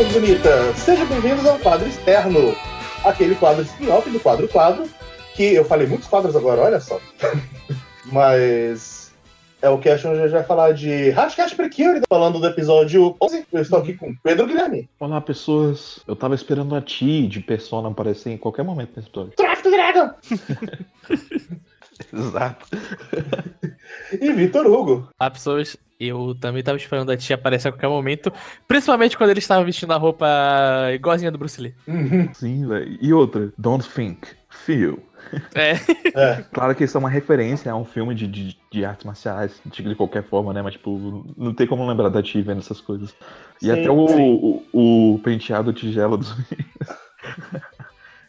pessoas bonitas! Sejam bem-vindos ao quadro externo, aquele quadro spin-off do quadro quadro, que eu falei muitos quadros agora, olha só. Mas é o que a gente vai falar de Hashcash Precure, falando do episódio 11. Eu estou aqui com Pedro Guilherme. Olá, pessoas. Eu tava esperando a Ti de Persona aparecer em qualquer momento nesse episódio. Tráfico Dragon! Exato. e Vitor Hugo. Olá, pessoas. Eu também tava esperando a tia aparecer a qualquer momento, principalmente quando ele estava vestindo a roupa igualzinha do Bruce Lee. Uhum. Sim, velho. E outra, Don't Think, Feel. É. É. Claro que isso é uma referência a um filme de, de, de artes marciais, de, de qualquer forma, né? Mas, tipo, não tem como lembrar da Ti vendo essas coisas. E Sim, até o, o, o penteado tigela dos meninos.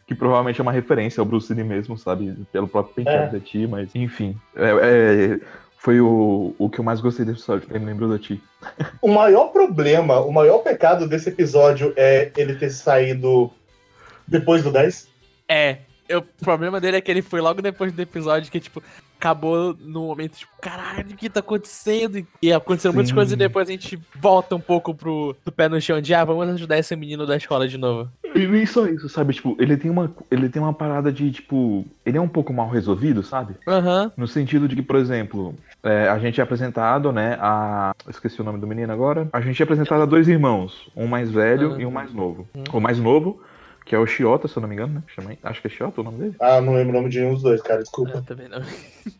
que provavelmente é uma referência ao Bruce Lee mesmo, sabe? Pelo próprio penteado É. da Ti, mas, enfim. É, é, foi o, o que eu mais gostei desse episódio, porque me lembrou da Ti. O maior problema, o maior pecado desse episódio é ele ter saído depois do 10. É. Eu- o problema dele é que ele foi logo depois do episódio que, tipo, acabou no momento, tipo, caralho, o que tá acontecendo? E- aconteceram muitas coisas e depois a gente volta um pouco pro do pé no chão de, ah, vamos ajudar esse menino da escola de novo. E nem só isso, sabe? Tipo, ele tem uma, ele tem uma parada de, tipo, ele é um pouco mal resolvido, sabe? Aham. No sentido de que, por exemplo, é, a gente é apresentado, né, a... Esqueci o nome do menino agora. A gente é apresentado a dois irmãos, um mais velho Uhum. e um mais novo. O mais novo, que é o Shiota, se eu não me engano, né? Chama... Acho que é Shiota o nome dele. Ah, não lembro o nome de nenhum dos dois, cara, desculpa. Eu também não.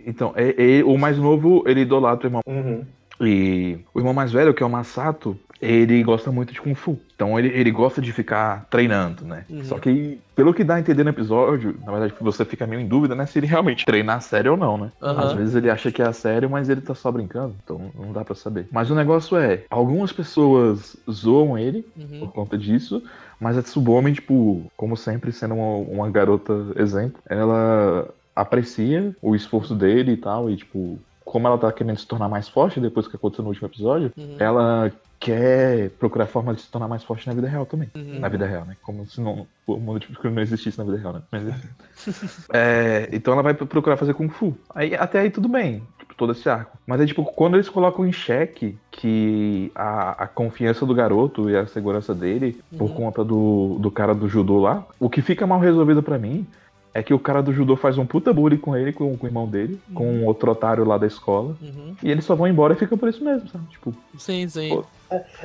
Então, é, é- o mais novo, ele idolatra o irmão. Uhum. E o irmão mais velho, que é o Masato, ele gosta muito de Kung Fu. Então ele, ele gosta de ficar treinando, né? Uhum. Só que, pelo que dá a entender no episódio, na verdade você fica meio em dúvida, né? Se ele realmente treinar a sério ou não, né? Aham. Às vezes ele acha que é a sério, mas ele tá só brincando. Então não dá pra saber. Mas o negócio é, algumas pessoas zoam ele Uhum. por conta disso. Mas a Tsubome, tipo, como sempre, sendo uma, uma garota exemplo, ela aprecia o esforço dele e tal, e tipo, como ela tá querendo se tornar mais forte depois que aconteceu no último episódio, Uhum. ela quer procurar forma de se tornar mais forte na vida real também. Uhum. Na vida real, né? Como se não, o mundo tipo, não existisse na vida real, né? Mas enfim. É, então ela vai procurar fazer Kung Fu. Aí, até aí tudo bem, tipo, todo esse arco. Mas aí, tipo, quando eles colocam em xeque que a, a confiança do garoto e a segurança dele, por Uhum. conta do, do cara do judô lá, o que fica mal resolvido pra mim é que o cara do judô faz um puta bullying com ele, com, com o irmão dele, com um outro otário lá da escola. Uhum. E eles só vão embora e fica por isso mesmo, sabe? Tipo, Sim, sim. Pô.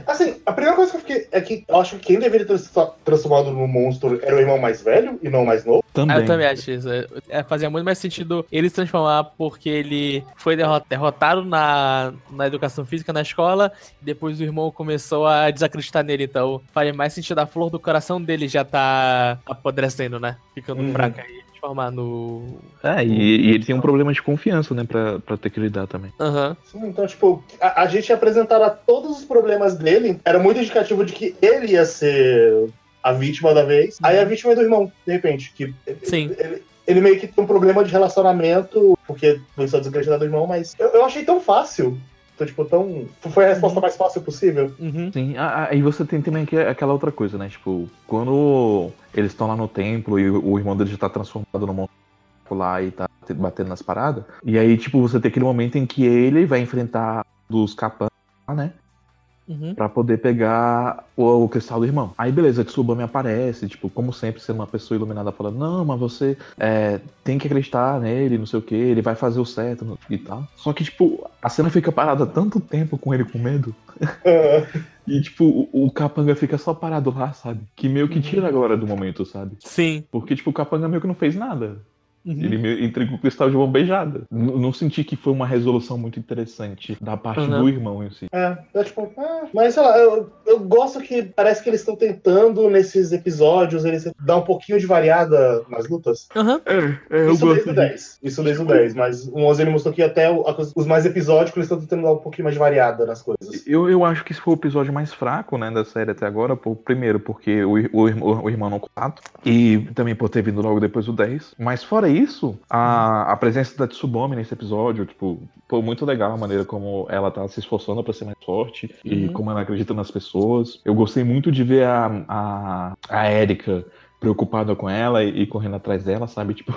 Assim, a primeira coisa que eu fiquei é que eu acho que quem deveria ter se transformado no monstro era o irmão mais velho e não o mais novo. também. Ah, eu também acho isso. É, é, fazia muito mais sentido ele se transformar porque ele foi derro- derrotado na, na educação física na escola, e depois o irmão começou a desacreditar nele. Então faria mais sentido a flor do coração dele já tá apodrecendo, né? Ficando Uhum. fraca e transformar no. É, e, e ele tem um problema de confiança, né, pra, pra ter que lidar também. Aham. Sim, Então, tipo, a, a gente apresentara todos os problemas dele. Era muito indicativo de que ele ia ser a vítima da vez. Aí a vítima é do irmão, de repente. Que Sim. Ele, ele meio que tem um problema de relacionamento, porque começou a desacreditar do irmão, mas eu, eu achei tão fácil. Então, tipo, tão. Foi a resposta mais fácil possível. Uhum. Sim, e você tem também aqu- aquela outra coisa, né? Tipo, quando eles estão lá no templo e o irmão dele já tá transformado no monstro lá e tá te- batendo nas paradas. E aí, tipo, você tem aquele momento em que ele vai enfrentar dos capãs, né? Uhum. Pra poder pegar o, o cristal do irmão. Aí, beleza, Tsubame aparece, tipo, como sempre, sendo uma pessoa iluminada, falando: Não, mas você é, tem que acreditar nele, não sei o que, ele vai fazer o certo no- e tal. Só que, tipo, a cena fica parada tanto tempo com ele com medo. E, tipo, o, o Capanga fica só parado lá, sabe? Que meio que tira agora do momento, sabe? Sim. Porque, tipo, o Capanga meio que não fez nada. Uhum. Ele meio entregou o cristal de mão beijada. N- não senti que foi uma resolução muito interessante da parte Uhum. do irmão em si. É, é tipo, ah, mas sei lá, eu, eu gosto que parece que eles estão tentando nesses episódios, eles dar um pouquinho de variada nas lutas. Aham. É, é Isso desde o 10. Isso desde o 10, mas o 11 ele mostrou que até o- os mais episódicos eles estão tentando dar um pouquinho mais de variada nas coisas. Eu, eu acho que esse foi o episódio mais fraco, né, da série até agora. Por, primeiro, porque o, o, ir- o irmão não contato. E também por ter vindo logo depois do 10. Mas fora isso, a, a presença da Tsubame nesse episódio, tipo, foi muito legal a maneira como ela tá se esforçando pra ser mais forte. E Uhum. como ela acredita nas pessoas. Eu gostei muito de ver a, a, a Erika preocupado com ela e, e correndo atrás dela, sabe? Tipo,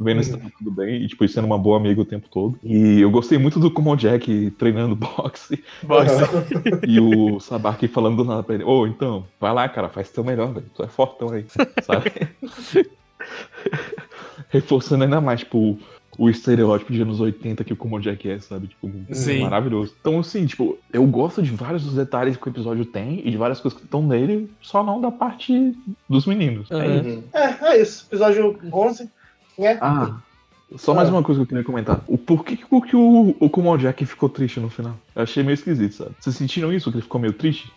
vendo se tá tudo bem e, tipo, sendo uma boa amiga o tempo todo. E eu gostei muito do Como Jack treinando boxe Boxe. e o Sabaki falando do nada pra ele: Ô, então, vai lá, cara, faz teu melhor, velho. Tu é fortão aí, sabe? Reforçando ainda mais, tipo, o estereótipo de anos 80 que o Como Jack é, sabe? Tipo, Sim. maravilhoso. Então, assim, tipo, eu gosto de vários dos detalhes que o episódio tem e de várias coisas que estão nele, só não da parte dos meninos. É Uhum. isso. Uhum. É, é isso. Episódio 11. né? Ah, só mais uma coisa que eu queria comentar. O porquê que, o- que o, o Kumo Jack ficou triste no final? Eu achei meio esquisito, sabe? Vocês sentiram isso? Que ele ficou meio triste?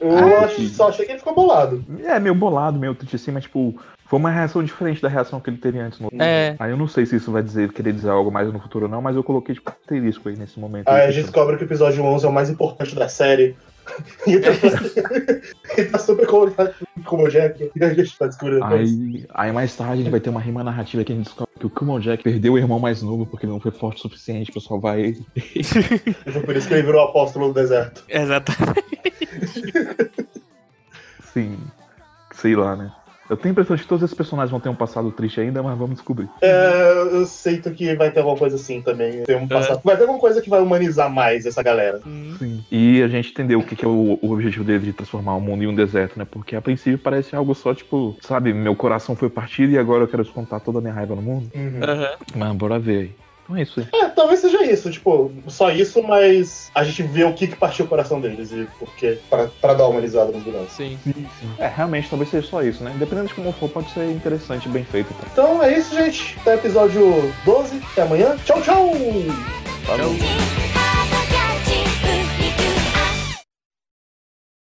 Eu Ah, acho- só achei que ele ficou bolado. É, meio bolado, meio triste assim, mas tipo, foi uma reação diferente da reação que ele teve antes no. É. Aí eu não sei se isso vai dizer, querer dizer algo mais no futuro ou não, mas eu coloquei tipo asterisco aí nesse momento. Aí a gente descobre que o episódio 11 é o mais importante da série. e tá, e tá super colocado como o Jack. E a gente tá descobrindo. Aí, aí mais tarde a gente vai ter uma rima narrativa que a gente descobre que o Kumo Jack perdeu o irmão mais novo porque ele não foi forte o suficiente pra salvar ele. Foi por isso que ele virou o apóstolo do deserto. Exatamente. Sim, sei lá, né? Eu tenho a impressão de que todos esses personagens vão ter um passado triste ainda, mas vamos descobrir. É, eu sinto que vai ter alguma coisa assim também. Tem um passado- Vai ter alguma coisa que vai humanizar mais essa galera. Sim. E a gente entendeu o que, que é o, o objetivo dele de transformar o mundo em um deserto, né? Porque a princípio parece algo só, tipo, sabe, meu coração foi partido e agora eu quero descontar toda a minha raiva no mundo. Aham. Mas bora ver aí. Então é isso aí. É, talvez seja isso, tipo, só isso, mas a gente vê o que, que partiu o coração deles e porque pra, pra dar uma humanizada no vilão. Sim. É, realmente, talvez seja só isso, né? Dependendo de como for, pode ser interessante e bem feito. Tá? Então é isso, gente. Até episódio 12. Até amanhã. Tchau, tchau! Falou. Tchau.